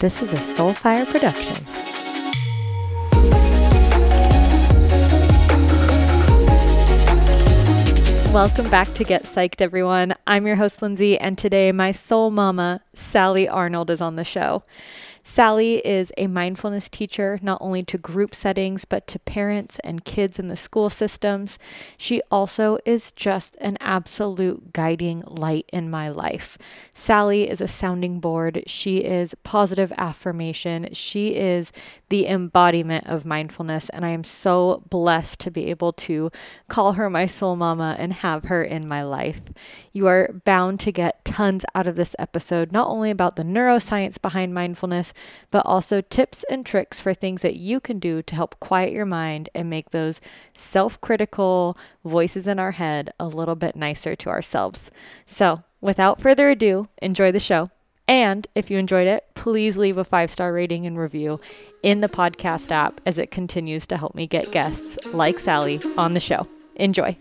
This is a Soulfire production. Welcome back to Get Psyched, everyone. I'm your host, Lindsey, and today my soul mama, Sally Arnold, is on the show. Sally is a mindfulness teacher, not only to group settings, but to parents and kids in the school systems. She also is just an absolute guiding light in my life. Sally is a sounding board. She is positive affirmation. She is the embodiment of mindfulness. And I am so blessed to be able to call her my soul mama and have her in my life. You are bound to get tons out of this episode, not only about the neuroscience behind mindfulness, but also tips and tricks for things that you can do to help quiet your mind and make those self critical voices in our head a little bit nicer to ourselves. So, without further ado, enjoy the show. And if you enjoyed it, please leave a five star rating and review in the podcast app as it continues to help me get guests like Sally on the show. Enjoy.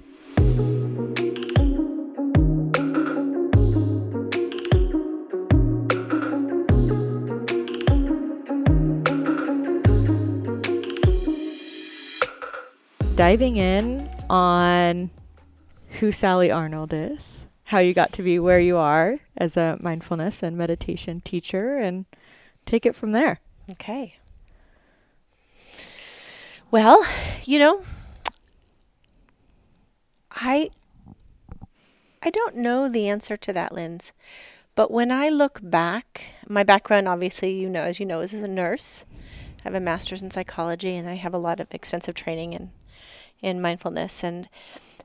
Diving in on who Sally Arnold is, how you got to be where you are as a mindfulness and meditation teacher, and take it from there. Okay. Well, you know, I I don't know the answer to that, Linz. But when I look back, my background obviously, you know, as you know, is as a nurse. I have a master's in psychology and I have a lot of extensive training in in mindfulness. And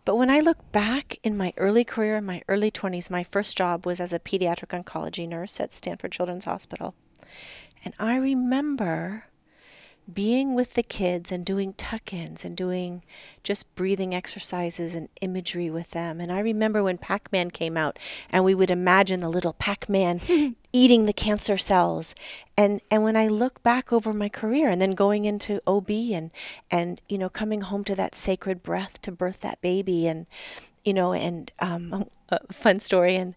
but when I look back in my early career in my early 20s my first job was as a pediatric oncology nurse at Stanford Children's Hospital. And I remember being with the kids and doing tuck ins and doing just breathing exercises and imagery with them. And I remember when Pac Man came out and we would imagine the little Pac Man eating the cancer cells. And, and when I look back over my career and then going into OB and, and, you know, coming home to that sacred breath to birth that baby and, you know, and um, a fun story. And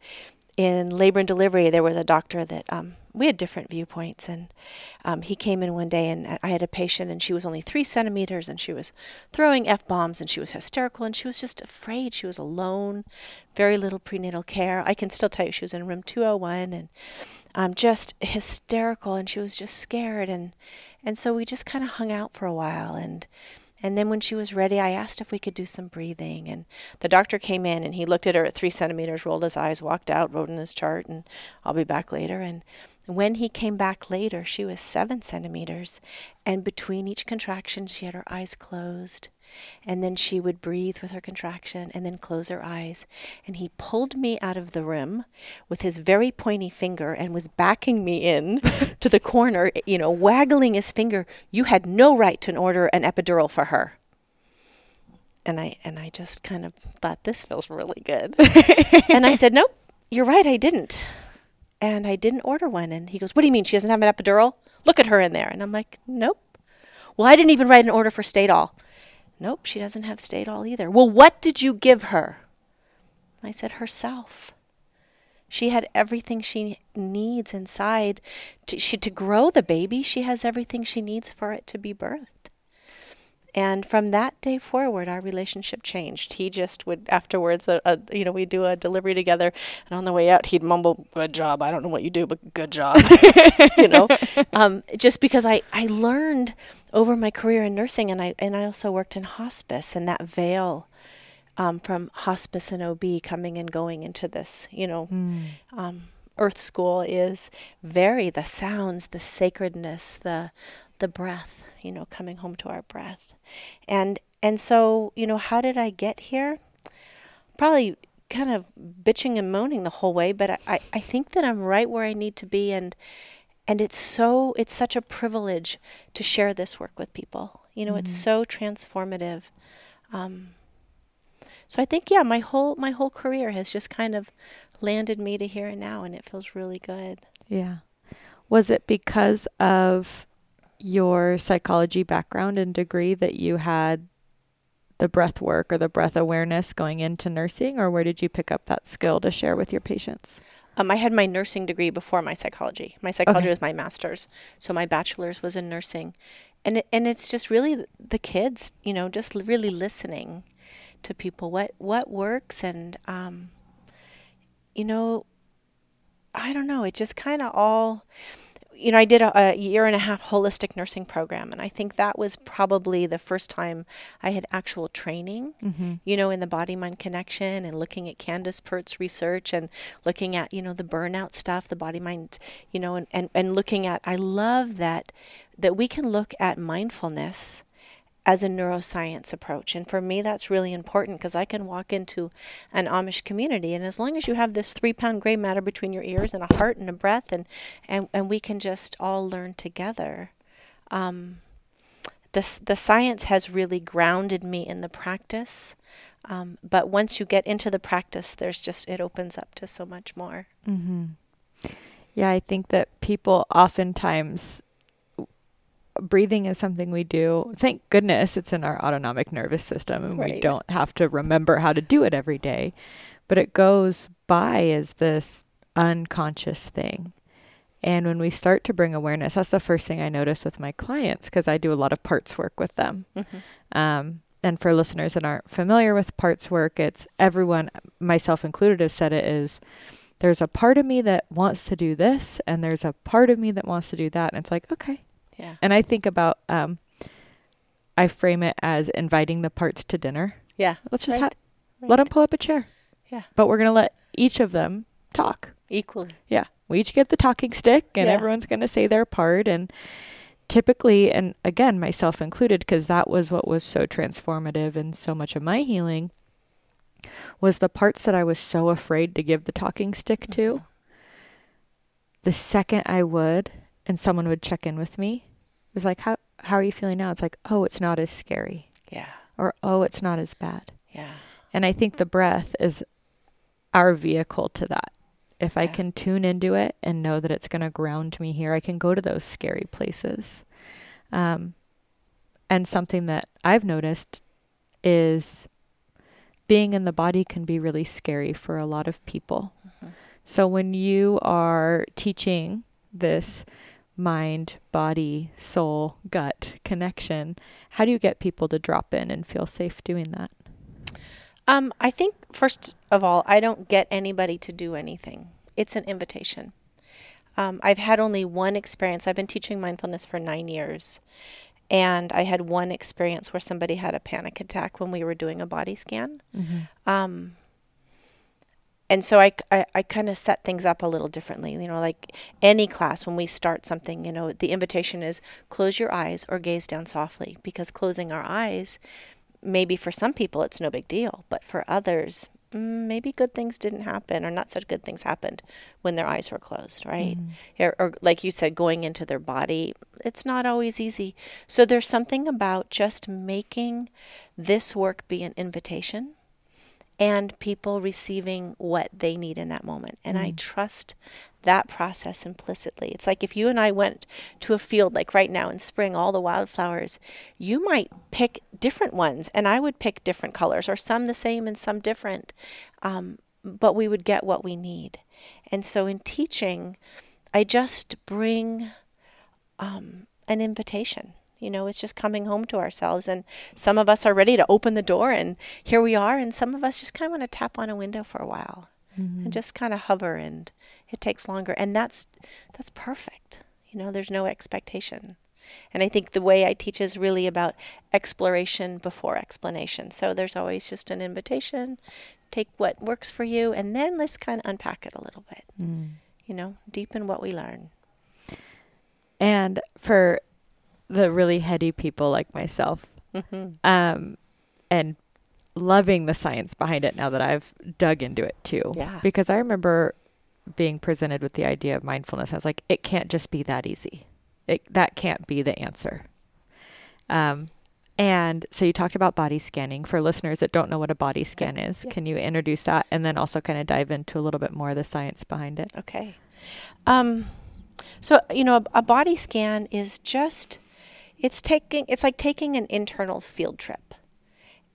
in labor and delivery, there was a doctor that um, we had different viewpoints. And um, he came in one day, and I had a patient, and she was only three centimeters, and she was throwing f bombs, and she was hysterical, and she was just afraid. She was alone, very little prenatal care. I can still tell you she was in room 201, and um, just hysterical, and she was just scared, and and so we just kind of hung out for a while, and. And then when she was ready, I asked if we could do some breathing. And the doctor came in and he looked at her at three centimeters, rolled his eyes, walked out, wrote in his chart, and I'll be back later. And when he came back later, she was seven centimeters, and between each contraction, she had her eyes closed. And then she would breathe with her contraction and then close her eyes. And he pulled me out of the room with his very pointy finger and was backing me in to the corner, you know, waggling his finger. You had no right to order an epidural for her. And I and I just kind of thought this feels really good. and I said, "Nope, you're right, I didn't." And I didn't order one. And he goes, What do you mean? She doesn't have an epidural? Look at her in there. And I'm like, Nope. Well, I didn't even write an order for Stadol. Nope, she doesn't have Stadol either. Well, what did you give her? I said, Herself. She had everything she needs inside to, she, to grow the baby. She has everything she needs for it to be birthed. And from that day forward, our relationship changed. He just would afterwards, uh, uh, you know, we'd do a delivery together, and on the way out, he'd mumble, "Good job. I don't know what you do, but good job." you know, um, just because I I learned over my career in nursing, and I and I also worked in hospice, and that veil. Um, from hospice and OB coming and going into this, you know, mm. um, Earth School is very the sounds, the sacredness, the the breath, you know, coming home to our breath. And and so, you know, how did I get here? Probably kind of bitching and moaning the whole way, but I, I think that I'm right where I need to be and and it's so it's such a privilege to share this work with people. You know, mm-hmm. it's so transformative. Um, so I think yeah, my whole my whole career has just kind of landed me to here and now and it feels really good. Yeah. Was it because of your psychology background and degree that you had the breath work or the breath awareness going into nursing, or where did you pick up that skill to share with your patients? Um, I had my nursing degree before my psychology. My psychology Okay. was my master's, so my bachelor's was in nursing, and it, and it's just really the kids, you know, just really listening to people what what works and um, you know, I don't know. It just kind of all, you know, I did a, a year and a half holistic nursing program, and I think that was probably the first time I had actual training Mm-hmm. you know, in the body mind connection and looking at Candace Pert's research and looking at, you know, the burnout stuff, the body mind, you know, and, and, and looking at, I love that, that we can look at mindfulness as a neuroscience approach. And for me, that's really important because I can walk into an Amish community, and as long as you have this three pound gray matter between your ears and a heart and a breath, and, and, and we can just all learn together. Um, the, the science has really grounded me in the practice. Um, but once you get into the practice, there's just, it opens up to so much more. Mm-hmm. Yeah, I think that people oftentimes breathing is something we do. Thank goodness it's in our autonomic nervous system and we don't have to remember how to do it every day. But it goes by as this unconscious thing. And when we start to bring awareness, that's the first thing I notice with my clients because I do a lot of parts work with them. Um, and for listeners that aren't familiar with parts work, it's everyone, myself included, have said it is there's a part of me that wants to do this, and there's a part of me that wants to do that. And it's like, okay. Yeah. And I think about, um, I frame it as inviting the parts to dinner. Yeah. Let's just Right. ha- let them pull up a chair. Yeah. But we're going to let each of them talk. Equally. Yeah. We each get the talking stick and Yeah. everyone's going to say their part. And typically, and again, myself included, because that was what was so transformative and so much of my healing, was the parts that I was so afraid to give the talking stick to. The second I would, and someone would check in with me, it was like, how, how are you feeling now? It's like, oh, it's not as scary. Yeah. Or, oh, it's not as bad. Yeah. And I think the breath is our vehicle to that. If I can tune into it and know that it's going to ground me here, I can go to those scary places. Um, and something that I've noticed is being in the body can be really scary for a lot of people. Mhm. So when you are teaching this mind, body, soul, gut connection, how do you get people to drop in and feel safe doing that? Um, I think first of all, I don't get anybody to do anything. It's an invitation. Um, I've had only one experience. I've been teaching mindfulness for nine years, and I had one experience where somebody had a panic attack when we were doing a body scan. Um, and so I, I, I kind of set things up a little differently. You know, like any class, when we start something, you know, the invitation is close your eyes or gaze down softly because closing our eyes, maybe for some people it's no big deal, but for others, mm, maybe good things didn't happen or not such good things happened when their eyes were closed, right? Or, or like you said, going into their body, it's not always easy. So there's something about just making this work be an invitation and people receiving what they need in that moment. And I Mm. trust that process implicitly. It's like if you and I went to a field like right now in spring, all the wildflowers, you might pick different ones, and I would pick different colors, or some the same and some different, um, but we would get what we need. And so in teaching, I just bring um, an invitation. You know, it's just coming home to ourselves. And some of us are ready to open the door, and here we are. And some of us just kind of want to tap on a window for a while and just kind of hover, and it takes longer. And that's that's perfect. You know, there's no expectation. And I think the way I teach is really about exploration before explanation. So there's always just an invitation, take what works for you, and then let's kind of unpack it a little bit. Mm. You know, deepen what we learn. And for the really heady people like myself, Mm-hmm. um, and loving the science behind it now that I've dug into it too. Yeah. Because I remember being presented with the idea of mindfulness. I was like, it can't just be that easy. It, that can't be the answer. Um, and so you talked about body scanning. For listeners that don't know what a body scan is, yeah. can you introduce that and then also kind of dive into a little bit more of the science behind it? Okay. Um, so you know, a, a body scan is just it's taking it's like taking an internal field trip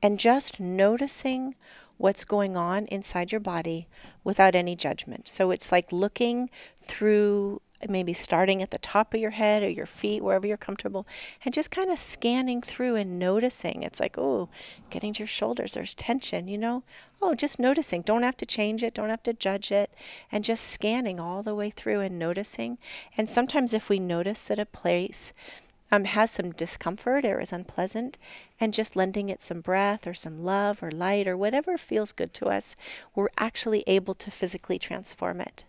and just noticing what's going on inside your body without any judgment. So it's like looking through maybe starting at the top of your head or your feet, wherever you're comfortable, and just kind of scanning through and noticing. It's like, oh, getting to your shoulders, there's tension, you know? Oh, just noticing. Don't have to change it, don't have to judge it, and just scanning all the way through and noticing. And sometimes if we notice that a place um, has some discomfort or is unpleasant, and just lending it some breath or some love or light or whatever feels good to us, we're actually able to physically transform it.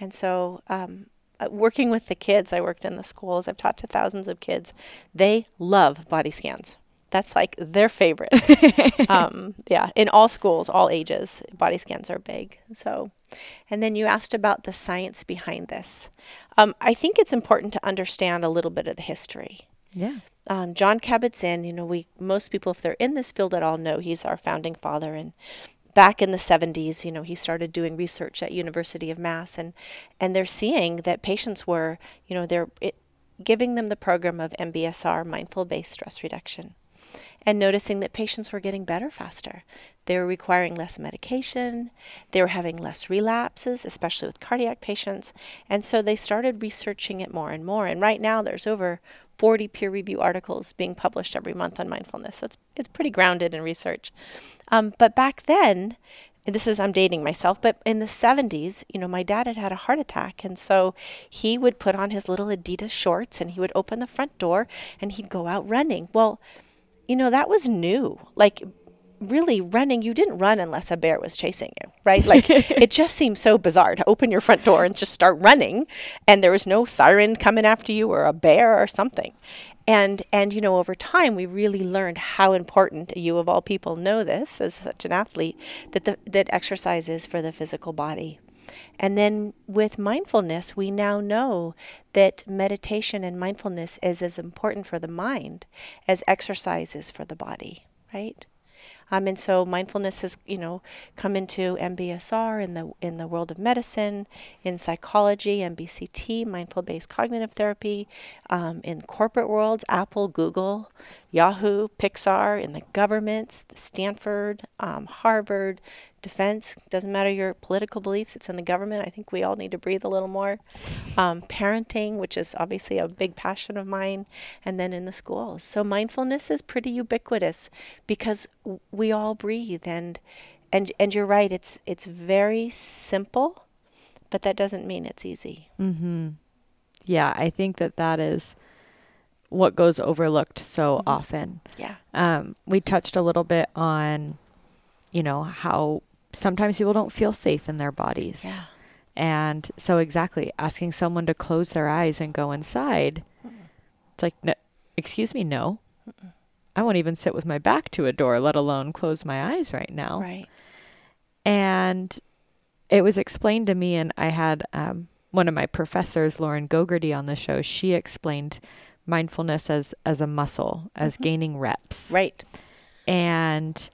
And so, um, uh, working with the kids, I worked in the schools, I've taught to thousands of kids. They love body scans. That's like their favorite. um, yeah, in all schools, all ages, body scans are big. So, and then you asked about the science behind this. Um, I think it's important to understand a little bit of the history. Yeah. Um, Jon Kabat-Zinn, you know, we most people, if they're in this field at all, know he's our founding father, and back in the 70s, you know, he started doing research at University of Mass, and and they're seeing that patients were, you know, they're it, giving them the program of MBSR, mindful based stress reduction, and noticing that patients were getting better faster. They were requiring less medication. They were having less relapses, especially with cardiac patients. And so they started researching it more and more. And right now, there's over 40 peer review articles being published every month on mindfulness. So it's, it's pretty grounded in research. Um, but back then, this is I'm dating myself, but in the 70s, you know, my dad had had a heart attack, and so he would put on his little Adidas shorts and he would open the front door and he'd go out running. Well, you know, that was new. Like really running, you didn't run unless a bear was chasing you, right? Like it just seemed so bizarre to open your front door and just start running and there was no siren coming after you or a bear or something. And and you know, over time we really learned how important you of all people know this as such an athlete that the that exercise is for the physical body. And then with mindfulness, we now know that meditation and mindfulness is as important for the mind as exercise is for the body, right? Um, and so mindfulness has, you know, come into MBSR in the in the world of medicine, in psychology, MBCT, mindful-based cognitive therapy, um, in corporate worlds, Apple, Google, Yahoo, Pixar, in the governments, Stanford, um, Harvard, defense doesn't matter your political beliefs it's in the government. I think we all need to breathe a little more. Um, parenting which is obviously a big passion of mine and then in the schools. So mindfulness is pretty ubiquitous because we all breathe and and and you're right it's it's very simple but that doesn't mean it's easy. Mm-hmm. yeah i think that that is what goes overlooked so mm-hmm. often. Yeah. Um, we touched a little bit on you know how sometimes people don't feel safe in their bodies. Yeah. And so, exactly, asking someone to close their eyes and go inside, Mm-mm. it's like, no, excuse me, no. Mm-mm. I won't even sit with my back to a door, let alone close my eyes right now. Right. And it was explained to me, and I had um, one of my professors, Lauren Gogarty, on the show. She explained mindfulness as as a muscle, as mm-hmm. gaining reps. Right. And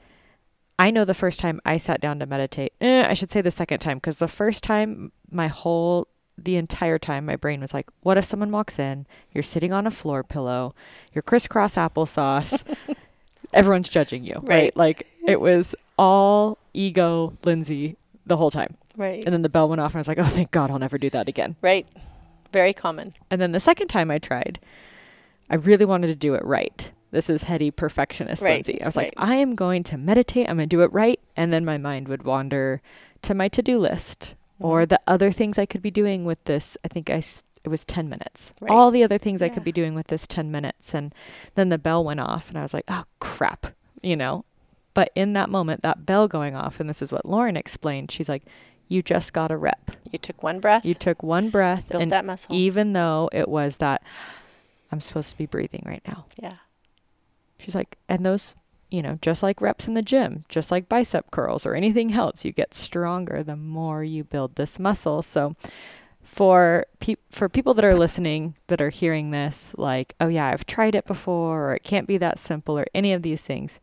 I know the first time I sat down to meditate, eh, I should say the second time, because the first time, my whole, the entire time, my brain was like, what if someone walks in, you're sitting on a floor pillow, you're crisscross applesauce, everyone's judging you, right. right? Like it was all ego, Lindsey, the whole time. Right. And then the bell went off, and I was like, oh, thank God, I'll never do that again. Right. Very common. And then the second time I tried, I really wanted to do it right this is heady perfectionist right. Lindsey. I was right. like, I am going to meditate. I'm going to do it right. And then my mind would wander to my to do list mm-hmm. or the other things I could be doing with this. I think I, it was 10 minutes. Right. All the other things yeah. I could be doing with this 10 minutes. And then the bell went off and I was like, oh, crap, you know? But in that moment, that bell going off, and this is what Lauren explained, she's like, you just got a rep. You took one breath. You took one breath. Built and that muscle. Even though it was that, I'm supposed to be breathing right now. Yeah. She's like, and those, you know, just like reps in the gym, just like bicep curls or anything else, you get stronger the more you build this muscle. So for pe- for people that are listening that are hearing this like, oh yeah, I've tried it before or it can't be that simple or any of these things,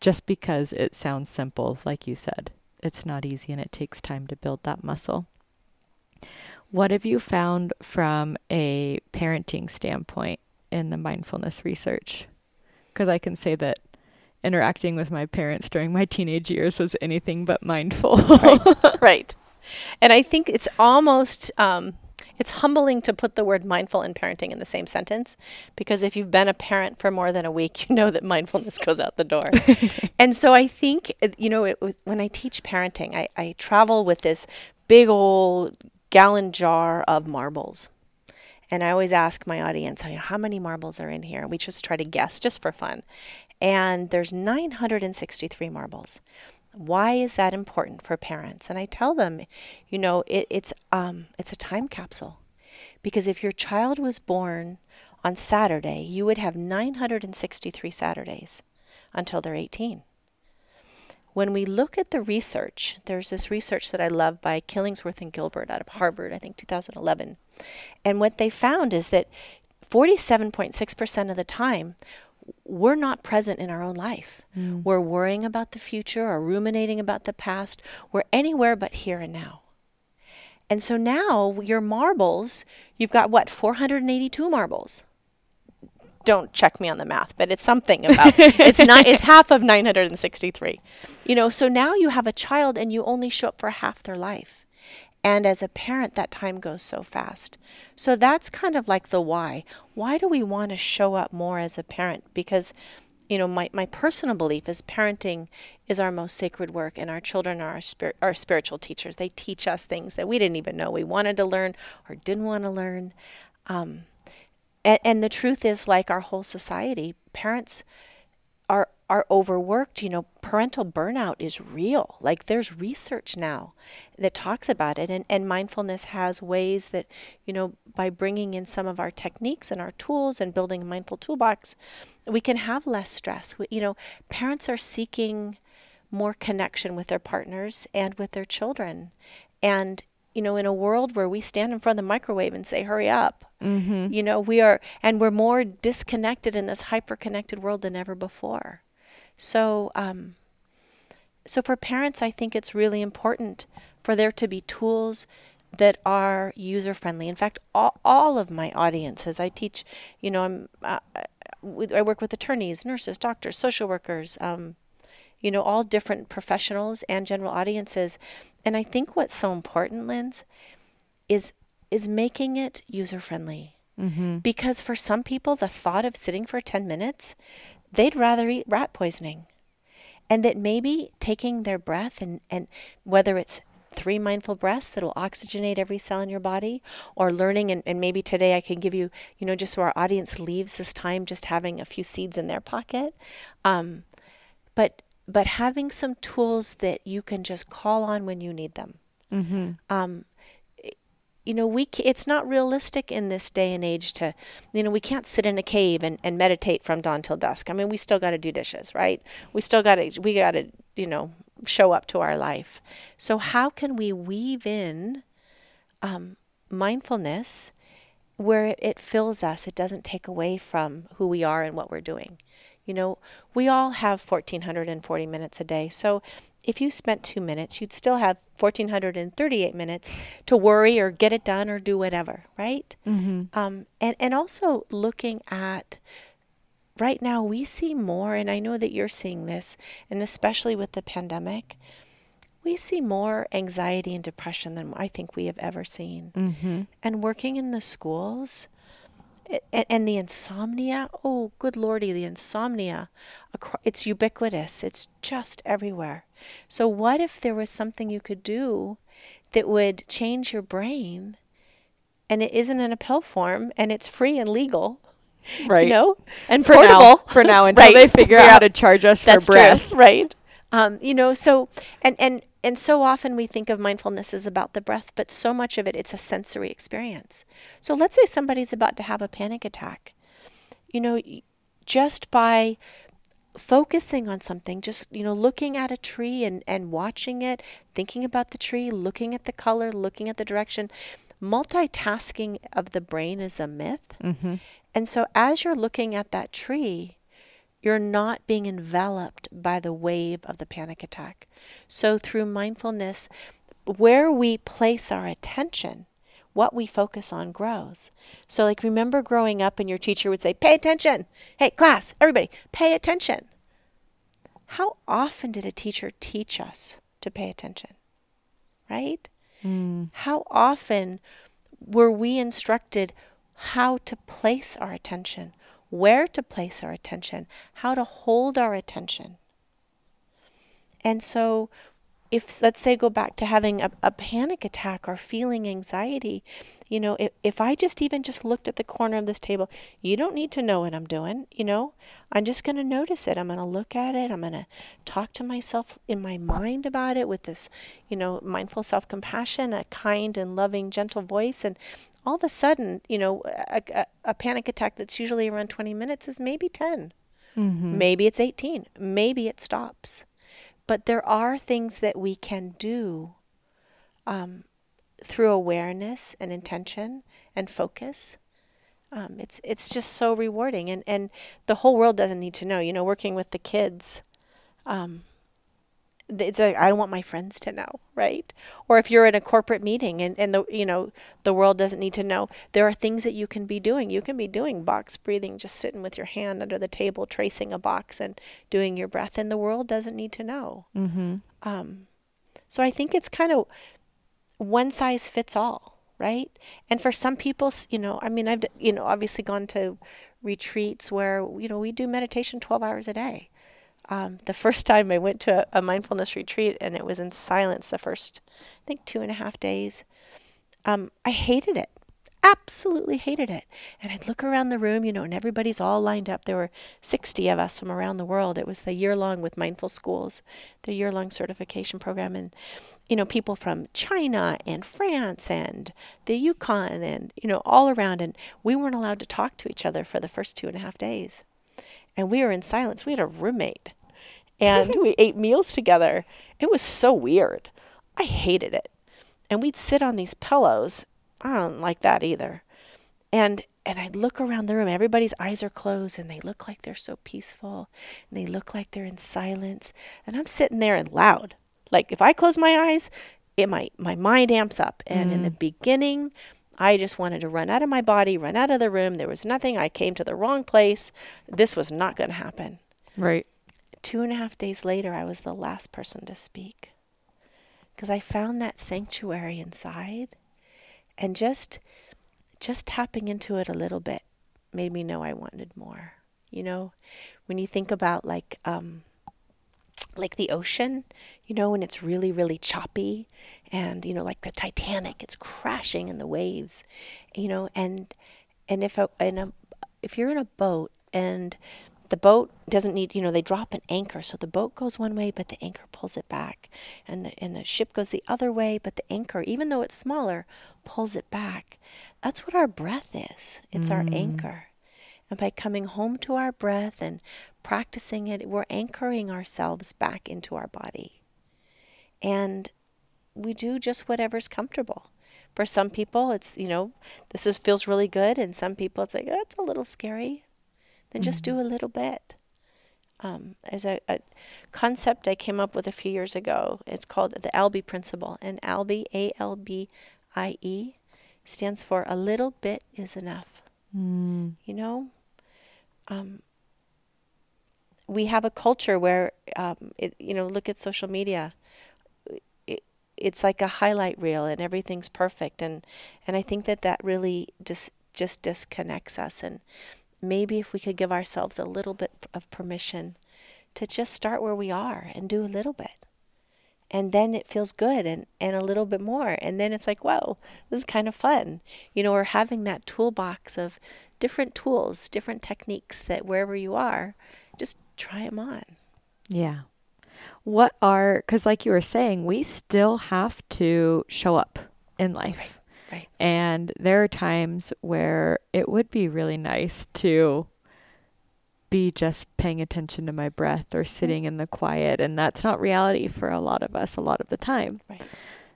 just because it sounds simple like you said, it's not easy and it takes time to build that muscle. What have you found from a parenting standpoint in the mindfulness research? Because I can say that interacting with my parents during my teenage years was anything but mindful. right. right. And I think it's almost um, it's humbling to put the word mindful and parenting in the same sentence because if you've been a parent for more than a week, you know that mindfulness goes out the door. and so I think, you know, it, when I teach parenting, I, I travel with this big old gallon jar of marbles. And I always ask my audience, how many marbles are in here? We just try to guess just for fun. And there's 963 marbles. Why is that important for parents? And I tell them, you know, it, it's um, it's a time capsule, because if your child was born on Saturday, you would have 963 Saturdays until they're 18. When we look at the research, there's this research that I love by Killingsworth and Gilbert out of Harvard, I think 2011. And what they found is that 47.6% of the time, we're not present in our own life. Mm. We're worrying about the future or ruminating about the past. We're anywhere but here and now. And so now your marbles, you've got what, 482 marbles. Don't check me on the math, but it's something about it's not it's half of 963. You know, so now you have a child and you only show up for half their life. And as a parent, that time goes so fast. So that's kind of like the why. Why do we want to show up more as a parent? Because, you know, my, my personal belief is parenting is our most sacred work, and our children are our, spir- our spiritual teachers. They teach us things that we didn't even know we wanted to learn or didn't want to learn. Um, and, and the truth is, like our whole society, parents are are overworked. You know, parental burnout is real. Like there's research now that talks about it, and, and mindfulness has ways that, you know, by bringing in some of our techniques and our tools and building a mindful toolbox, we can have less stress. We, you know, parents are seeking more connection with their partners and with their children. And you know, in a world where we stand in front of the microwave and say, hurry up, mm-hmm. you know, we are, and we're more disconnected in this hyper connected world than ever before. So, um, so for parents, I think it's really important for there to be tools that are user friendly. In fact, all, all of my audiences, I teach, you know, I'm, uh, I work with attorneys, nurses, doctors, social workers, um, you know, all different professionals and general audiences. And I think what's so important, Linz, is is making it user friendly. Mm-hmm. Because for some people, the thought of sitting for 10 minutes they'd rather eat rat poisoning. And that maybe taking their breath and, and whether it's three mindful breaths that will oxygenate every cell in your body or learning and, and maybe today i can give you you know just so our audience leaves this time just having a few seeds in their pocket um, but but having some tools that you can just call on when you need them mm-hmm. um, you know, we it's not realistic in this day and age to, you know, we can't sit in a cave and, and meditate from dawn till dusk. I mean, we still got to do dishes, right? We still got to, we got to, you know, show up to our life. So how can we weave in um, mindfulness where it fills us? It doesn't take away from who we are and what we're doing. You know, we all have 1440 minutes a day. So if you spent two minutes, you'd still have 1438 minutes to worry or get it done or do whatever, right? Mm-hmm. Um, and, and also looking at right now, we see more, and I know that you're seeing this, and especially with the pandemic, we see more anxiety and depression than I think we have ever seen. Mm-hmm. And working in the schools, and, and the insomnia? Oh good lordy the insomnia. It's ubiquitous. It's just everywhere. So what if there was something you could do that would change your brain and it isn't in a pill form and it's free and legal right. you know? And for portable. now, for now until right. they figure out how to charge us That's for breath. True. right. Um, you know so and and and so often we think of mindfulness as about the breath, but so much of it, it's a sensory experience. So let's say somebody's about to have a panic attack. You know, just by focusing on something, just, you know, looking at a tree and, and watching it, thinking about the tree, looking at the color, looking at the direction, multitasking of the brain is a myth. Mm-hmm. And so as you're looking at that tree, you're not being enveloped by the wave of the panic attack. So, through mindfulness, where we place our attention, what we focus on grows. So, like, remember growing up and your teacher would say, Pay attention. Hey, class, everybody, pay attention. how often did a teacher teach us to pay attention? Right? Mm. How often were we instructed how to place our attention, where to place our attention, how to hold our attention? And so if let's say go back to having a, a panic attack or feeling anxiety you know if, if i just even just looked at the corner of this table you don't need to know what i'm doing you know? I'm just going to notice it. I'm going to look at it. I'm going to talk to myself in my mind about it with this you know mindful self-compassion a kind and loving gentle voice. And all of a sudden you know a, a, a panic attack that's usually around 20 minutes is maybe 10 Mm-hmm. maybe it's 18 maybe it stops but there are things that we can do um, through awareness and intention and focus. Um, it's it's just so rewarding, and and the whole world doesn't need to know. You know, working with the kids, um, it's like I don't want my friends to know, right? Or if you're in a corporate meeting and, and the you know the world doesn't need to know, there are things that you can be doing. You can be doing box breathing, just sitting with your hand under the table, tracing a box and doing your breath, and the world doesn't need to know. Mm-hmm. Um, so I think it's kind of one size fits all, right? And for some people, you know, I mean, I've you know obviously gone to retreats where you know we do meditation twelve hours a day. Um, the first time I went to a, a mindfulness retreat and it was in silence the first, I think, two and a half days. Um, I hated it. Absolutely hated it. And I'd look around the room, you know, and everybody's all lined up. There were 60 of us from around the world. It was the year long with Mindful Schools, the year long certification program. And, you know, people from China and France and the Yukon and, you know, all around. And we weren't allowed to talk to each other for the first two and a half days. And we were in silence. We had a roommate and we ate meals together. It was so weird. I hated it. And we'd sit on these pillows. I don't like that either. And and I'd look around the room. Everybody's eyes are closed and they look like they're so peaceful and they look like they're in silence. And I'm sitting there and loud. Like if I close my eyes, it my my mind amps up. And in the mm. beginning, I just wanted to run out of my body, run out of the room. There was nothing. I came to the wrong place. This was not going to happen Right. Two and a half days later, I was the last person to speak because I found that sanctuary inside, and just just tapping into it a little bit made me know I wanted more. You know, when you think about like um, like the ocean, you know, when it's really really choppy, and you know, like the Titanic, it's crashing in the waves, you know, and and if a, in a if you're in a boat and the boat doesn't need you know they drop an anchor so the boat goes one way but the anchor pulls it back and the and the ship goes the other way but the anchor even though it's smaller pulls it back. That's what our breath is. It's our mm. anchor. And by coming home to our breath and practicing it we're anchoring ourselves back into our body. And we do just whatever's comfortable. For some people it's you know this is feels really good and some people it's like oh, it's a little scary then just do a little bit um, there's a, a concept I came up with a few years ago. It's called the Albie Principle. And Albie, A L B I E, stands for a little bit is enough. Mm. You know, um, we have a culture where, um, it, you know, look at social media. It, it's like a highlight reel and everything's perfect. And, and I think that that really just, just disconnects us. And maybe if we could give ourselves a little bit of permission to just start where we are and do a little bit. And then it feels good and, and a little bit more. And then it's like, whoa, this is kind of fun. You know, we're having that toolbox of different tools, different techniques that wherever you are, just try them on. Yeah. What are, because like you were saying, we still have to show up in life. Right. And there are times where it would be really nice to be just paying attention to my breath or mm-hmm. sitting in the quiet. And that's not reality for a lot of us a lot of the time. Right.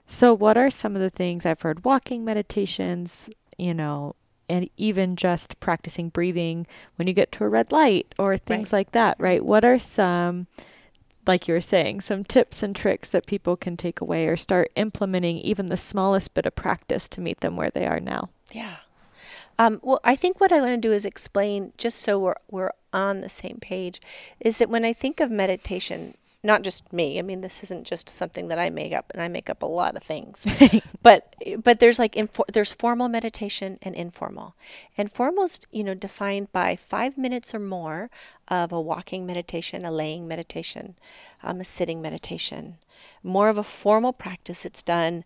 So, what are some of the things I've heard? Walking meditations, you know, and even just practicing breathing when you get to a red light or things Right. like that, right? What are some, like you were saying, some tips and tricks that people can take away or start implementing even the smallest bit of practice to meet them where they are now? Yeah. Um, well, I think what I want to do is explain, just so we're we're on the same page is that when I think of meditation, not just me. I mean, this isn't just something that I make up, and I make up a lot of things. but but there's like infor- there's formal meditation and informal. And formal is you know defined by five minutes or more of a walking meditation, a laying meditation, um, a sitting meditation. More of a formal practice. It's done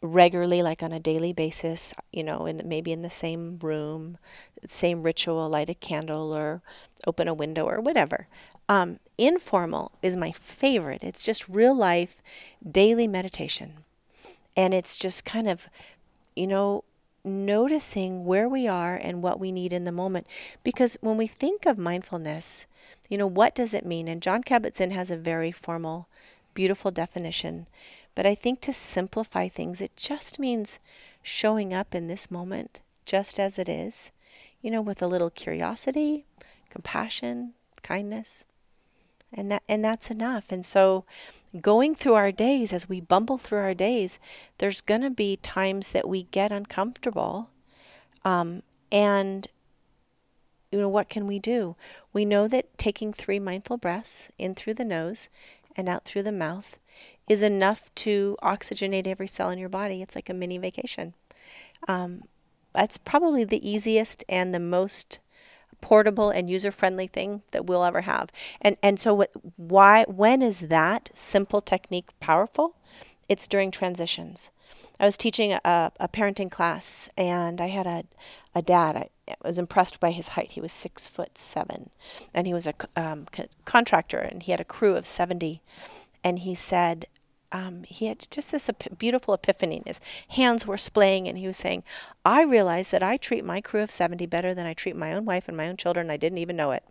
regularly, like on a daily basis. You know, in maybe in the same room, same ritual, light a candle or open a window or whatever. Um, informal is my favorite. It's just real life, daily meditation. And it's just kind of, you know, noticing where we are and what we need in the moment. Because when we think of mindfulness, you know, what does it mean? And Jon Kabat-Zinn has a very formal, beautiful definition. But I think to simplify things, it just means showing up in this moment just as it is, you know, with a little curiosity, compassion, kindness and that and that's enough. And so going through our days as we bumble through our days there's going to be times that we get uncomfortable um, and you know what can we do? We know that taking three mindful breaths in through the nose and out through the mouth is enough to oxygenate every cell in your body. It's like a mini vacation. Um, that's probably the easiest and the most portable and user friendly thing that we'll ever have. And and so what, why when is that simple technique powerful? It's during transitions. I was teaching a, a parenting class and I had a, a dad. I was impressed by his height. He was six foot seven and he was a um, contractor and he had a crew of 70. And he said, um, he had just this ep- beautiful epiphany. His hands were splaying, and he was saying, I realize that I treat my crew of 70 better than I treat my own wife and my own children. I didn't even know it.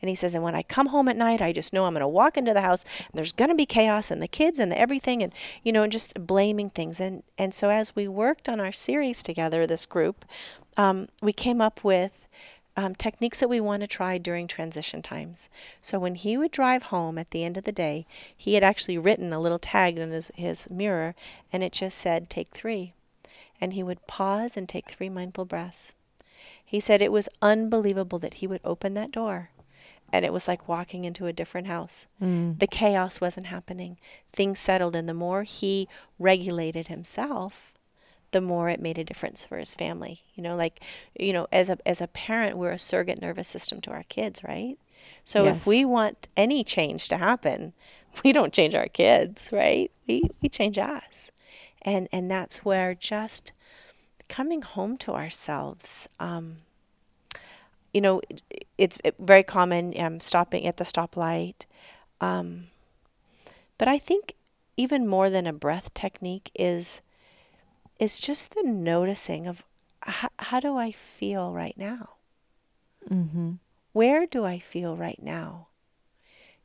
And he says, and when I come home at night, I just know I'm going to walk into the house and there's going to be chaos and the kids and the everything and, you know, and just blaming things. And, and so as we worked on our series together, this group, um, we came up with um, techniques that we want to try during transition times. So when he would drive home at the end of the day, he had actually written a little tag on his, his mirror and it just said, Take three. And he would pause and take three mindful breaths. He said it was unbelievable that he would open that door and it was like walking into a different house. Mm. The chaos wasn't happening. Things settled, and the more he regulated himself, the more it made a difference for his family. You know, like, you know, as a as a parent, we're a surrogate nervous system to our kids, right? So yes. if we want any change to happen, we don't change our kids, right? We we change us. And and that's where just coming home to ourselves um, you know, it's very common um, stopping at the stoplight. Um, but I think even more than a breath technique is is just the noticing of how, how do I feel right now? Mm-hmm. Where do I feel right now?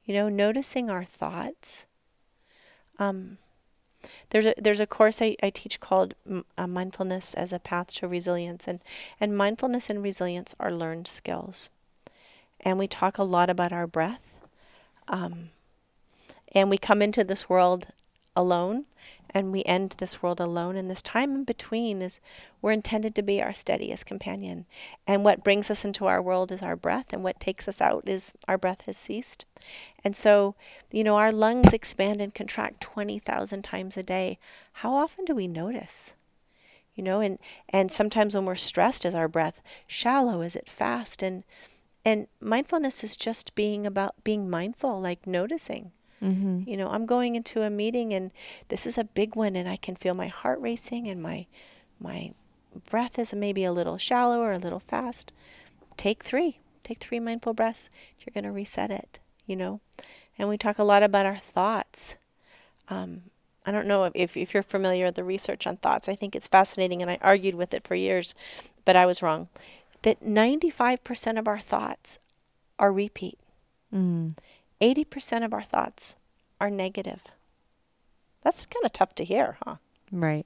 You know, noticing our thoughts. Um, there's a there's a course I, I teach called uh, mindfulness as a path to resilience, and and mindfulness and resilience are learned skills, and we talk a lot about our breath, um, and we come into this world alone and we end this world alone. And this time in between is we're intended to be our steadiest companion. And what brings us into our world is our breath, and what takes us out is our breath has ceased. And so, you know, our lungs expand and contract 20,000 times a day. How often do we notice? You know, and, and sometimes when we're stressed, is our breath shallow? Is it fast? And and mindfulness is just being about being mindful, like noticing. Mm-hmm. You know, I'm going into a meeting and this is a big one and I can feel my heart racing and my my breath is maybe a little shallow or a little fast. Take 3. Take 3 mindful breaths. You're going to reset it, you know. And we talk a lot about our thoughts. Um, I don't know if, if you're familiar with the research on thoughts. I think it's fascinating, and I argued with it for years, but I was wrong. That 95% of our thoughts are repeat. Mm. 80% of our thoughts are negative. That's kind of tough to hear, huh? Right.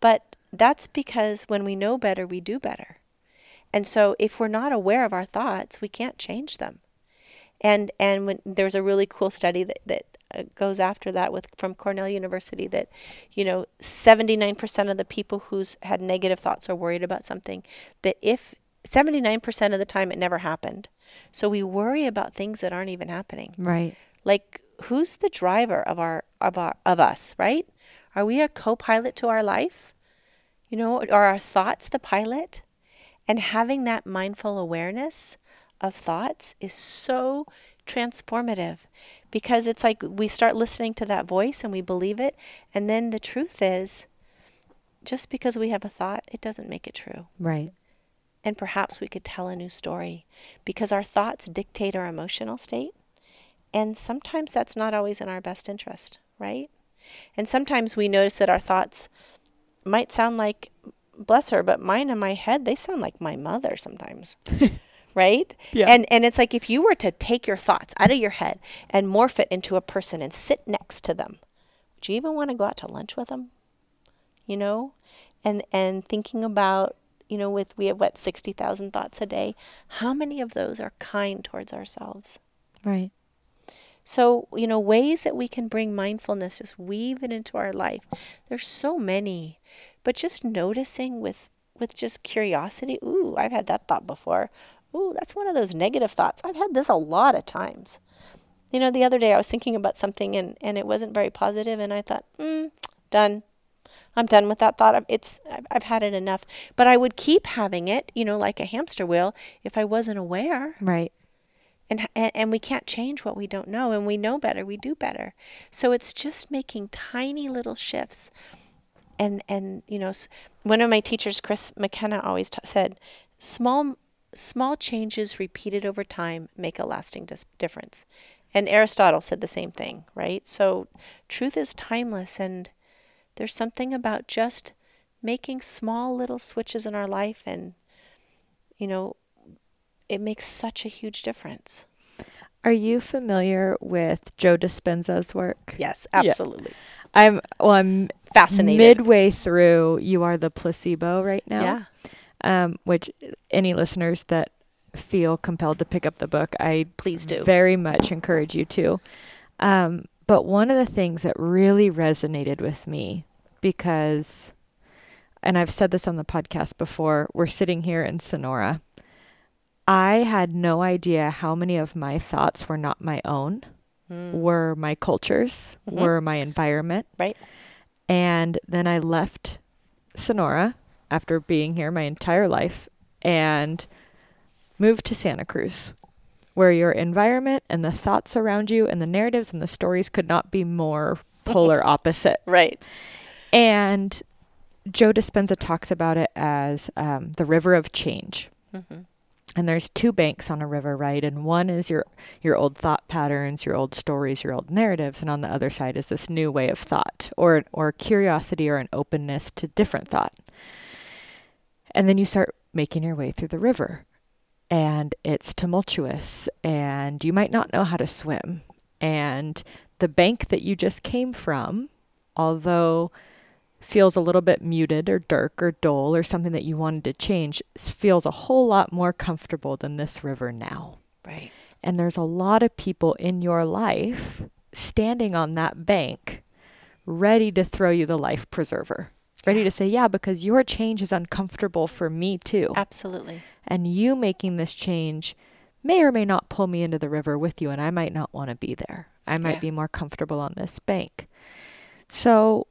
But that's because when we know better, we do better. And so if we're not aware of our thoughts, we can't change them. And and when there's a really cool study that that uh, goes after that with from Cornell University that you know 79% of the people who's had negative thoughts or worried about something that if 79% of the time it never happened So we worry about things that aren't even happening. Right. Like who's the driver of our of our of us, right? Are we a co-pilot to our life? You know, are our thoughts the pilot? And having that mindful awareness of thoughts is so transformative because it's like we start listening to that voice and we believe it. And then the truth is, just because we have a thought, it doesn't make it true. Right. And perhaps we could tell a new story because our thoughts dictate our emotional state. And sometimes that's not always in our best interest, right? And sometimes we notice that our thoughts might sound like, bless her, but mine in my head, they sound like my mother sometimes. right? Yeah. And and it's like if you were to take your thoughts out of your head and morph it into a person and sit next to them, would you even want to go out to lunch with them? You know? And and thinking about, you know, with we have what 60,000 thoughts a day, how many of those are kind towards ourselves? Right. So, you know, ways that we can bring mindfulness, just weave it into our life. There's so many. But just noticing with with just curiosity, ooh, I've had that thought before. Ooh, that's one of those negative thoughts. I've had this a lot of times. You know, the other day I was thinking about something and, and it wasn't very positive, and I thought, mm, done. I'm done with that thought. It's I've had it enough. But I would keep having it, you know, like a hamster wheel, if I wasn't aware. Right. And, and and we can't change what we don't know, and we know better. We do better. So it's just making tiny little shifts. And and you know, one of my teachers, Chris McKenna, always t- said, small small changes repeated over time make a lasting dis- difference. And Aristotle said the same thing, right? So truth is timeless and there's something about just making small little switches in our life and you know it makes such a huge difference. Are you familiar with Joe Dispenza's work? Yes, absolutely. Yeah. I'm well I'm fascinated. Midway through You Are the Placebo right now. Yeah um, which any listeners that feel compelled to pick up the book, I please do very much encourage you to. Um, but one of the things that really resonated with me because, and I've said this on the podcast before, we're sitting here in Sonora. I had no idea how many of my thoughts were not my own, mm. were my cultures, mm-hmm. were my environment. Right. And then I left Sonora after being here my entire life and moved to Santa Cruz, where your environment and the thoughts around you and the narratives and the stories could not be more polar opposite. Right. And Joe Dispenza talks about it as um, the river of change. Mm-hmm. And there's two banks on a river, right? And one is your your old thought patterns, your old stories, your old narratives, and on the other side is this new way of thought, or or curiosity, or an openness to different thought. And then you start making your way through the river, and it's tumultuous, and you might not know how to swim. And the bank that you just came from, although feels a little bit muted or dark or dull or something that you wanted to change, feels a whole lot more comfortable than this river now. Right. And there's a lot of people in your life standing on that bank ready to throw you the life preserver ready to say, yeah, because your change is uncomfortable for me too. Absolutely. And you making this change may or may not pull me into the river with you, and I might not want to be there. I might yeah. be more comfortable on this bank. So,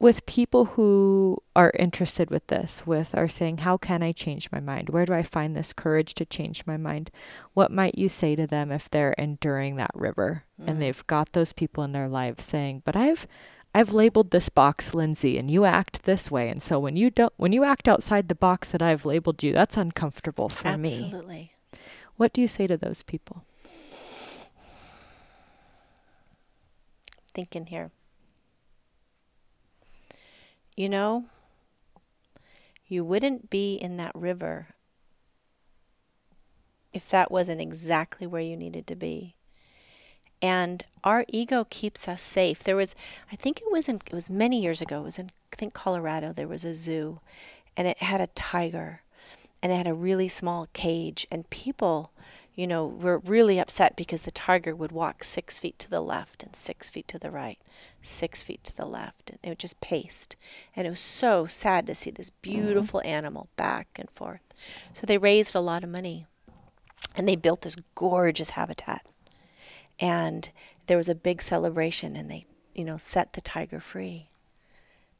with people who are interested with this, with are saying, How can I change my mind? Where do I find this courage to change my mind? What might you say to them if they're enduring that river mm. and they've got those people in their lives saying, But I've I've labeled this box Lindsey and you act this way and so when you don't when you act outside the box that I've labeled you that's uncomfortable for Absolutely. me. Absolutely. What do you say to those people? Thinking here. You know, you wouldn't be in that river if that wasn't exactly where you needed to be and our ego keeps us safe. There was, I think it was in, it was many years ago. It was in, I think Colorado. There was a zoo, and it had a tiger, and it had a really small cage, and people, you know, we were really upset because the tiger would walk six feet to the left and six feet to the right, six feet to the left, and it would just paced, and it was so sad to see this beautiful mm-hmm. animal back and forth. So they raised a lot of money And they built this gorgeous habitat. And there was a big celebration, and they, you know, set the tiger free.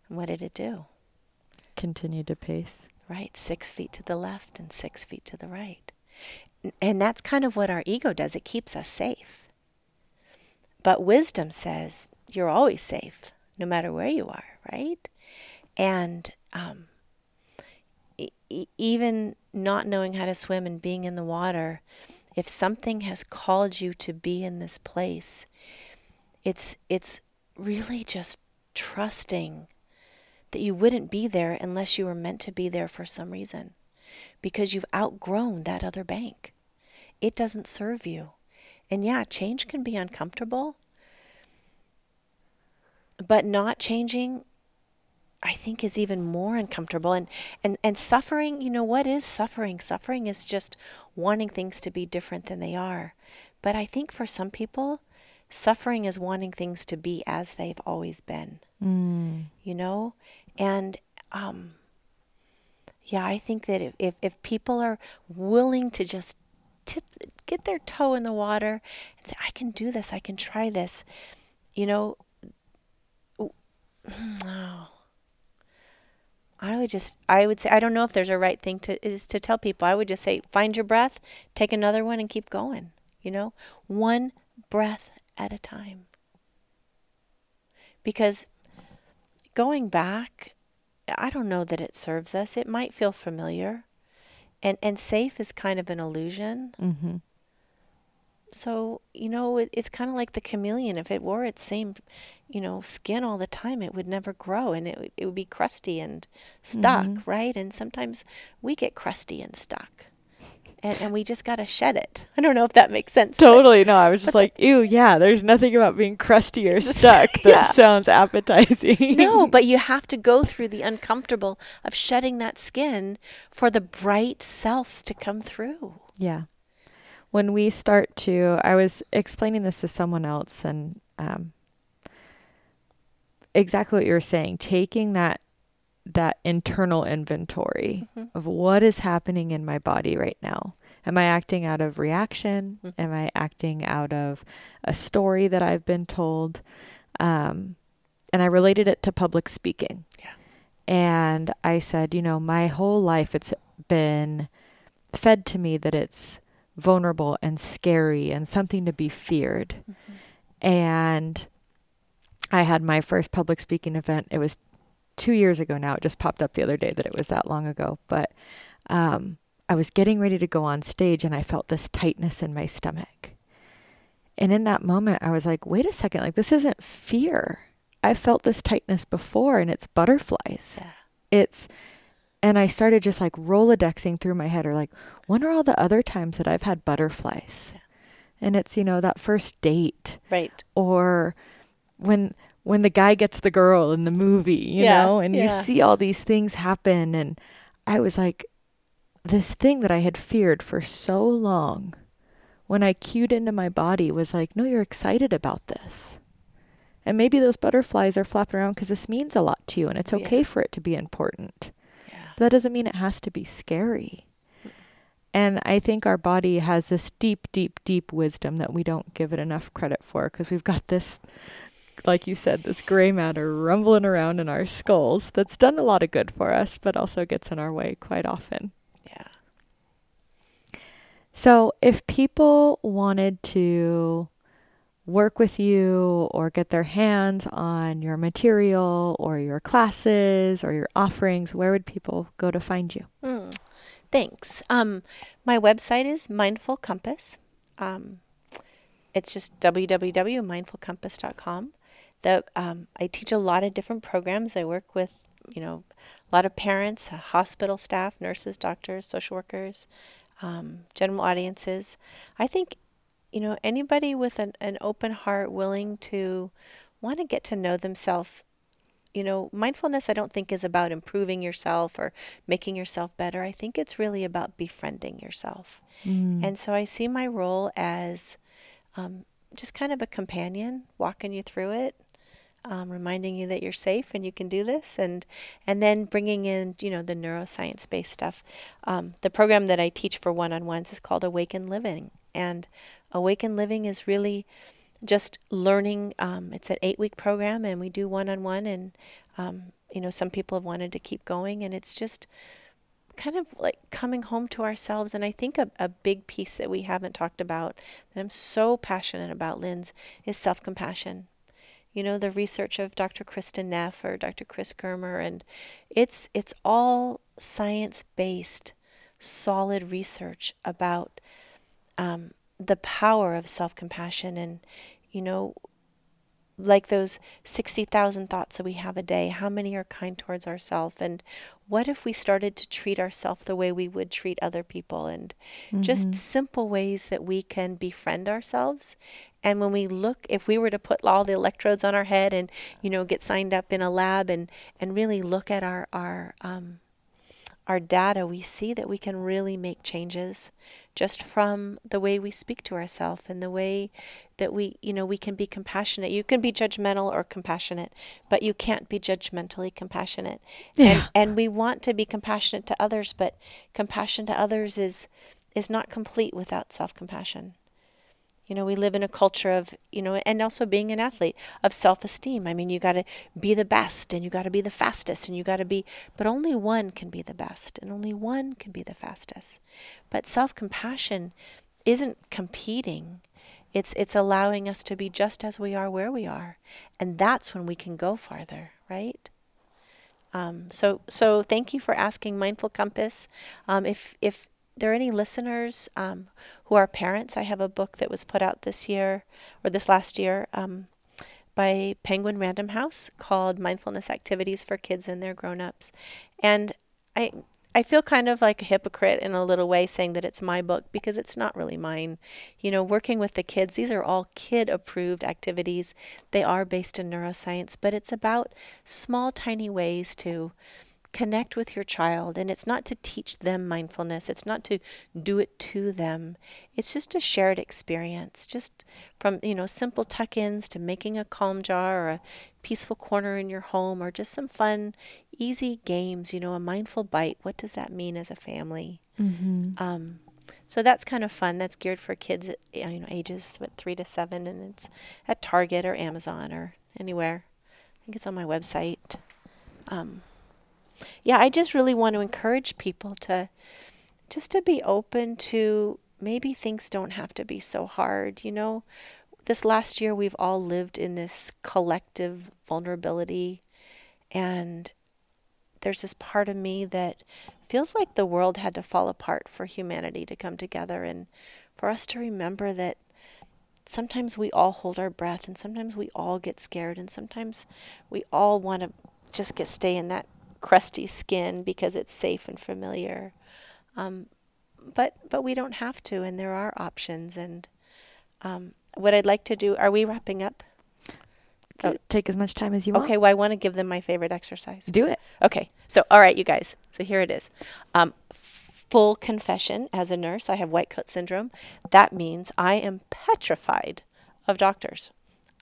And what did it do? Continue to pace. Right, six feet to the left and six feet to the right. And that's kind of what our ego does. It keeps us safe. But wisdom says you're always safe, no matter where you are, right? And um, e- even not knowing how to swim and being in the water, if something has called you to be in this place, it's it's really just trusting that you wouldn't be there unless you were meant to be there for some reason because you've outgrown that other bank. It doesn't serve you. And yeah, change can be uncomfortable. But not changing I think is even more uncomfortable and, and and suffering, you know what is suffering? Suffering is just wanting things to be different than they are. But I think for some people, suffering is wanting things to be as they've always been. Mm. You know? And um yeah, I think that if, if, if people are willing to just tip get their toe in the water and say, I can do this, I can try this, you know, oh, I would just I would say I don't know if there's a right thing to is to tell people. I would just say find your breath, take another one and keep going, you know? One breath at a time. Because going back, I don't know that it serves us. It might feel familiar. And and safe is kind of an illusion. Mm-hmm. So, you know, it, it's kind of like the chameleon. If it wore its same you know, skin all the time, it would never grow and it, it would be crusty and stuck, mm-hmm. right? And sometimes we get crusty and stuck. And, and we just got to shed it. I don't know if that makes sense. Totally. No, I was just like, ew, yeah, there's nothing about being crusty or stuck that yeah. sounds appetizing. no, but you have to go through the uncomfortable of shedding that skin for the bright self to come through. Yeah. When we start to, I was explaining this to someone else, and um, exactly what you were saying, taking that that internal inventory mm-hmm. of what is happening in my body right now. Am I acting out of reaction? Mm-hmm. Am I acting out of a story that I've been told? Um, and I related it to public speaking. Yeah. And I said, you know, my whole life it's been fed to me that it's vulnerable and scary and something to be feared. Mm-hmm. And I had my first public speaking event. It was two years ago now. It just popped up the other day that it was that long ago. But um, I was getting ready to go on stage and I felt this tightness in my stomach. And in that moment, I was like, wait a second, like this isn't fear. I felt this tightness before and it's butterflies. Yeah. It's, and I started just like Rolodexing through my head or like, when are all the other times that I've had butterflies? Yeah. And it's, you know, that first date. Right. Or, when when the guy gets the girl in the movie, you yeah, know, and yeah. you see all these things happen and I was like this thing that I had feared for so long when I cued into my body was like, "No, you're excited about this." And maybe those butterflies are flapping around because this means a lot to you and it's okay yeah. for it to be important. Yeah. But that doesn't mean it has to be scary. And I think our body has this deep, deep, deep wisdom that we don't give it enough credit for because we've got this like you said, this gray matter rumbling around in our skulls that's done a lot of good for us, but also gets in our way quite often. Yeah. So, if people wanted to work with you or get their hands on your material or your classes or your offerings, where would people go to find you? Mm, thanks. Um, my website is Mindful Compass. Um, it's just www.mindfulcompass.com that um, I teach a lot of different programs. I work with, you know, a lot of parents, uh, hospital staff, nurses, doctors, social workers, um, general audiences. I think, you know, anybody with an, an open heart willing to want to get to know themselves. You know, mindfulness, I don't think is about improving yourself or making yourself better. I think it's really about befriending yourself. Mm. And so I see my role as um, just kind of a companion, walking you through it, um, reminding you that you're safe and you can do this, and and then bringing in you know the neuroscience based stuff. Um, the program that I teach for one on ones is called Awaken Living, and Awaken Living is really just learning. Um, it's an eight week program, and we do one on one, and um, you know some people have wanted to keep going, and it's just kind of like coming home to ourselves. And I think a, a big piece that we haven't talked about that I'm so passionate about, Linz, is self compassion you know, the research of Dr. Kristin Neff or Dr. Chris Germer, and it's it's all science based, solid research about um, the power of self compassion, and you know, like those 60,000 thoughts that we have a day, how many are kind towards ourselves? And what if we started to treat ourselves the way we would treat other people? And mm-hmm. just simple ways that we can befriend ourselves and when we look, if we were to put all the electrodes on our head and, you know, get signed up in a lab and, and really look at our, our, um, our data, we see that we can really make changes just from the way we speak to ourselves and the way that we, you know, we can be compassionate. You can be judgmental or compassionate, but you can't be judgmentally compassionate. Yeah. And, and we want to be compassionate to others, but compassion to others is is not complete without self-compassion. You know, we live in a culture of, you know, and also being an athlete of self esteem. I mean, you got to be the best and you got to be the fastest and you got to be, but only one can be the best and only one can be the fastest. But self compassion isn't competing. It's, it's allowing us to be just as we are where we are. And that's when we can go farther, right? Um, so, so thank you for asking Mindful Compass. Um, if, if there any listeners um, who are parents, I have a book that was put out this year or this last year um, by Penguin Random House called Mindfulness Activities for Kids and Their Grown-ups. And I I feel kind of like a hypocrite in a little way saying that it's my book because it's not really mine. You know, working with the kids, these are all kid approved activities. They are based in neuroscience, but it's about small, tiny ways to connect with your child and it's not to teach them mindfulness it's not to do it to them. It's just a shared experience just from you know simple tuck-ins to making a calm jar or a peaceful corner in your home or just some fun easy games you know a mindful bite. What does that mean as a family? Mm-hmm. um, so that's kind of fun. That's geared for kids you know ages what, three to seven and it's at target or amazon or anywhere. I think it's on my website. Um, yeah, I just really want to encourage people to just to be open to maybe things don't have to be so hard. You know, this last year we've all lived in this collective vulnerability and there's this part of me that feels like the world had to fall apart for humanity to come together and for us to remember that sometimes we all hold our breath and sometimes we all get scared and sometimes we all want to just get stay in that crusty skin because it's safe and familiar. Um, but but we don't have to, and there are options. And um, what I'd like to do, are we wrapping up? Oh, take as much time as you want. Okay, well, I want to give them my favorite exercise. Do it. Okay, so all right, you guys. So here it is. Um, full confession as a nurse, I have white coat syndrome. That means I am petrified of doctors.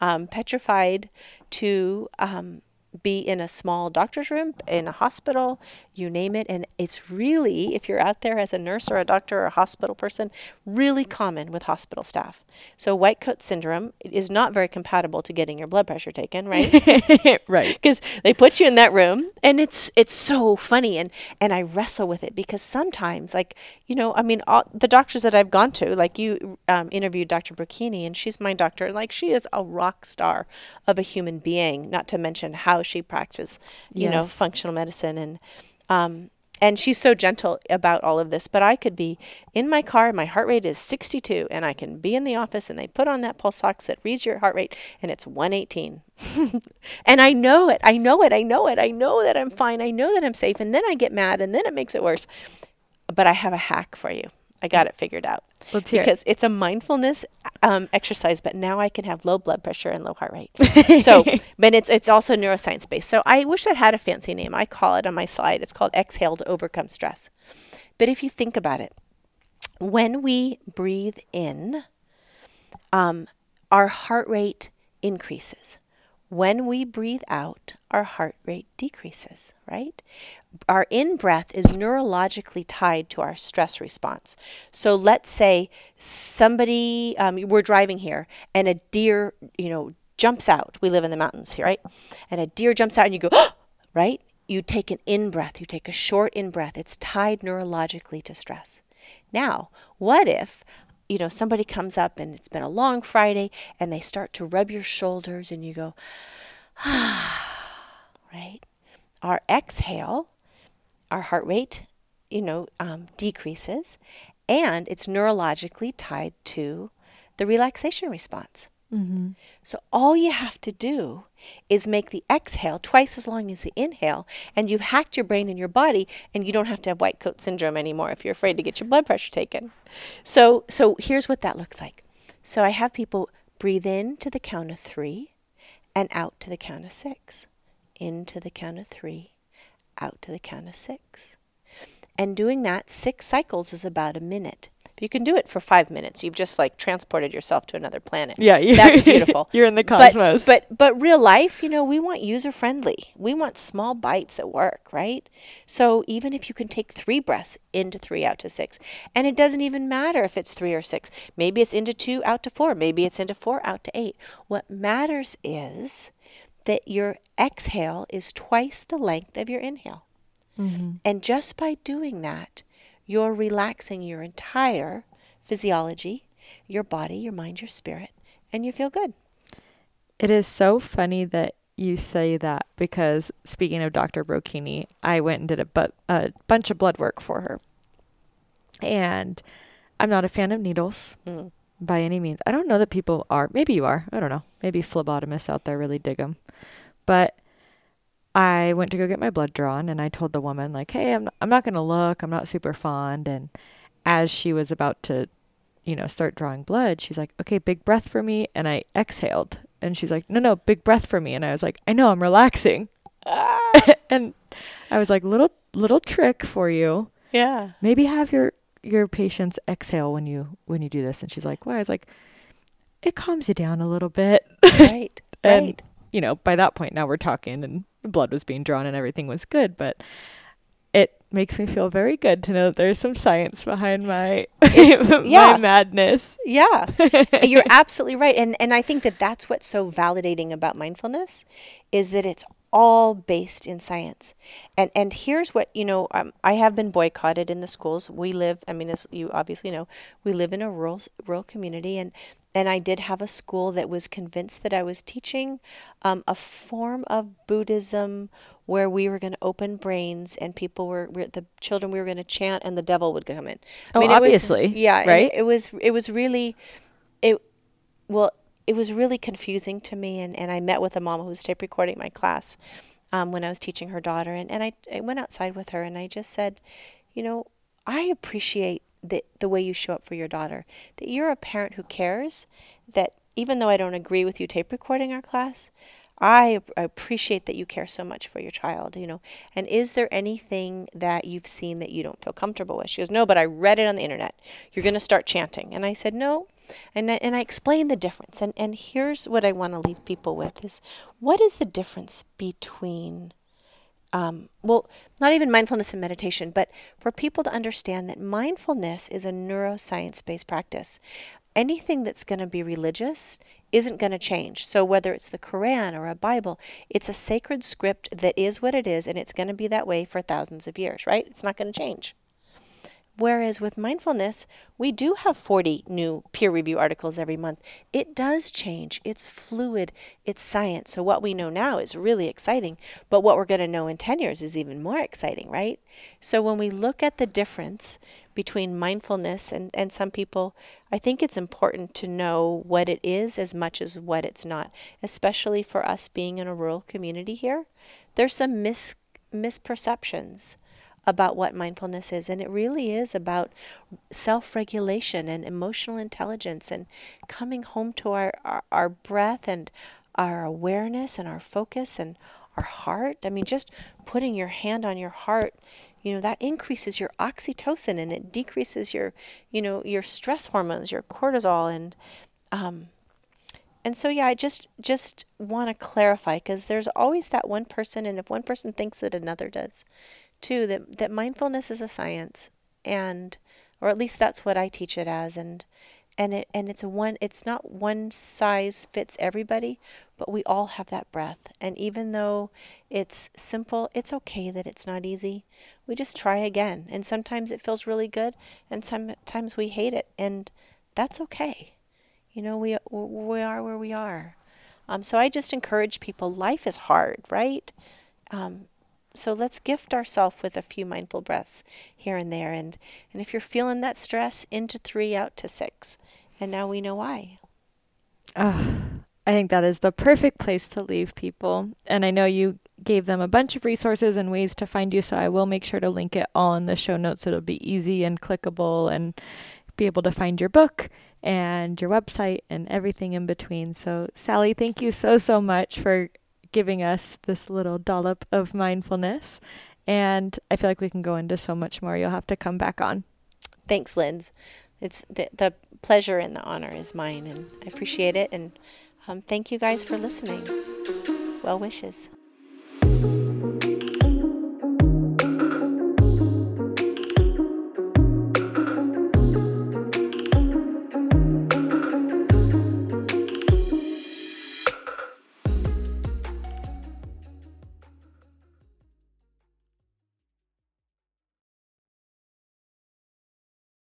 Um, petrified to um, be in a small doctor's room, in a hospital, you name it. And it's really, if you're out there as a nurse or a doctor or a hospital person, really common with hospital staff. So white coat syndrome is not very compatible to getting your blood pressure taken, right? right. Because they put you in that room and it's it's so funny and and I wrestle with it because sometimes like, you know, I mean all, the doctors that I've gone to, like you um, interviewed Dr. Burkini and she's my doctor, like she is a rock star of a human being, not to mention how she practices, you yes. know, functional medicine. And um, and she's so gentle about all of this but i could be in my car my heart rate is 62 and i can be in the office and they put on that pulse ox that reads your heart rate and it's 118 and i know it i know it i know it i know that i'm fine i know that i'm safe and then i get mad and then it makes it worse. But i have a hack for you I got it figured out. Let's hear because it. it's a mindfulness um, exercise, but now I can have low blood pressure and low heart rate. so, but it's it's also neuroscience based. So I wish it had a fancy name. I call it on my slide. It's called Exhale to Overcome Stress. But if you think about it, when we breathe in, um, our heart rate increases. when we breathe out, our heart rate decreases, right? Our in breath is neurologically tied to our stress response. So let's say somebody, um, we're driving here and a deer, you know, jumps out. We live in the mountains here, right? And a deer jumps out and you go, right? You take an in breath, you take a short in breath. It's tied neurologically to stress. Now, what if you know, somebody comes up and it's been a long Friday and they start to rub your shoulders and you go, ah, right? Our exhale, our heart rate, you know, um, decreases and it's neurologically tied to the relaxation response. Mm-hmm. So all you have to do is make the exhale twice as long as the inhale, and you've hacked your brain and your body, and you don't have to have white coat syndrome anymore if you're afraid to get your blood pressure taken. So, so here's what that looks like. So I have people breathe in to the count of three, and out to the count of six. In to the count of three, out to the count of six. And doing that six cycles is about a minute. If you can do it for five minutes, you've just like transported yourself to another planet. Yeah, that's beautiful. you're in the cosmos. But, but but real life, you know, we want user friendly. We want small bites that work, right? So even if you can take three breaths into three, out to six, and it doesn't even matter if it's three or six. Maybe it's into two, out to four. Maybe it's into four, out to eight. What matters is that your exhale is twice the length of your inhale. Mm-hmm. And just by doing that, you're relaxing your entire physiology, your body, your mind, your spirit, and you feel good. It is so funny that you say that because speaking of Dr. Brocchini, I went and did a, bu- a bunch of blood work for her. And I'm not a fan of needles mm. By any means. I don't know that people are. Maybe you are. I don't know. Maybe phlebotomists out there really dig them. But I went to go get my blood drawn and I told the woman like, "Hey, I'm I'm not going to look. I'm not super fond." And as she was about to, you know, start drawing blood, she's like, "Okay, big breath for me." And I exhaled. And she's like, "No, no, big breath for me." And I was like, "I know, I'm relaxing." Ah. and I was like, "Little little trick for you." Yeah. Maybe have your your patients exhale when you when you do this. And she's like, "Why?" I was like, "It calms you down a little bit." Right. and, right. You know, by that point now we're talking and blood was being drawn and everything was good, but it makes me feel very good to know that there's some science behind my yeah. my madness. Yeah. You're absolutely right. And and I think that that's what's so validating about mindfulness is that it's all based in science. And and here's what, you know, um, I have been boycotted in the schools. We live, I mean as you obviously know, we live in a rural rural community and and I did have a school that was convinced that I was teaching um, a form of Buddhism where we were going to open brains and people were, were, the children we were going to chant and the devil would come in. I oh, mean, obviously, was, yeah, right. It, it was it was really it well it was really confusing to me and, and I met with a mom who was tape recording my class um, when I was teaching her daughter and, and I, I went outside with her and I just said, you know, I appreciate the, the way you show up for your daughter. That you're a parent who cares, that even though I don't agree with you tape recording our class, I appreciate that you care so much for your child, you know. And is there anything that you've seen that you don't feel comfortable with? She goes, No, but I read it on the internet. You're going to start chanting. And I said, No. And I, and I explained the difference. And, and here's what I want to leave people with is what is the difference between um, well, not even mindfulness and meditation, but for people to understand that mindfulness is a neuroscience based practice. Anything that's going to be religious isn't going to change. So, whether it's the Quran or a Bible, it's a sacred script that is what it is, and it's going to be that way for thousands of years, right? It's not going to change. Whereas with mindfulness, we do have 40 new peer review articles every month. It does change. It's fluid. It's science. So what we know now is really exciting, but what we're going to know in 10 years is even more exciting, right? So when we look at the difference between mindfulness and, and some people, I think it's important to know what it is as much as what it's not, especially for us being in a rural community here. There's some mis- misperceptions about what mindfulness is. And it really is about self regulation and emotional intelligence and coming home to our, our, our, breath and our awareness and our focus and our heart. I mean, just putting your hand on your heart. You know that increases your oxytocin and it decreases your, you know, your stress hormones, your cortisol, and um, and so yeah, I just just want to clarify because there's always that one person, and if one person thinks it, another does, too. That that mindfulness is a science, and or at least that's what I teach it as, and and it and it's one. It's not one size fits everybody, but we all have that breath, and even though it's simple, it's okay that it's not easy. We just try again, and sometimes it feels really good, and sometimes we hate it, and that's okay. You know, we we are where we are. Um, so I just encourage people. Life is hard, right? Um, so let's gift ourselves with a few mindful breaths here and there. And and if you're feeling that stress, into three, out to six. And now we know why. Oh, I think that is the perfect place to leave people. And I know you gave them a bunch of resources and ways to find you, so I will make sure to link it all in the show notes so it'll be easy and clickable and be able to find your book and your website and everything in between. So, Sally, thank you so, so much for giving us this little dollop of mindfulness. And I feel like we can go into so much more. You'll have to come back on. Thanks, Linz. It's the, the pleasure and the honor is mine, and I appreciate it. And um, thank you guys for listening. Well wishes.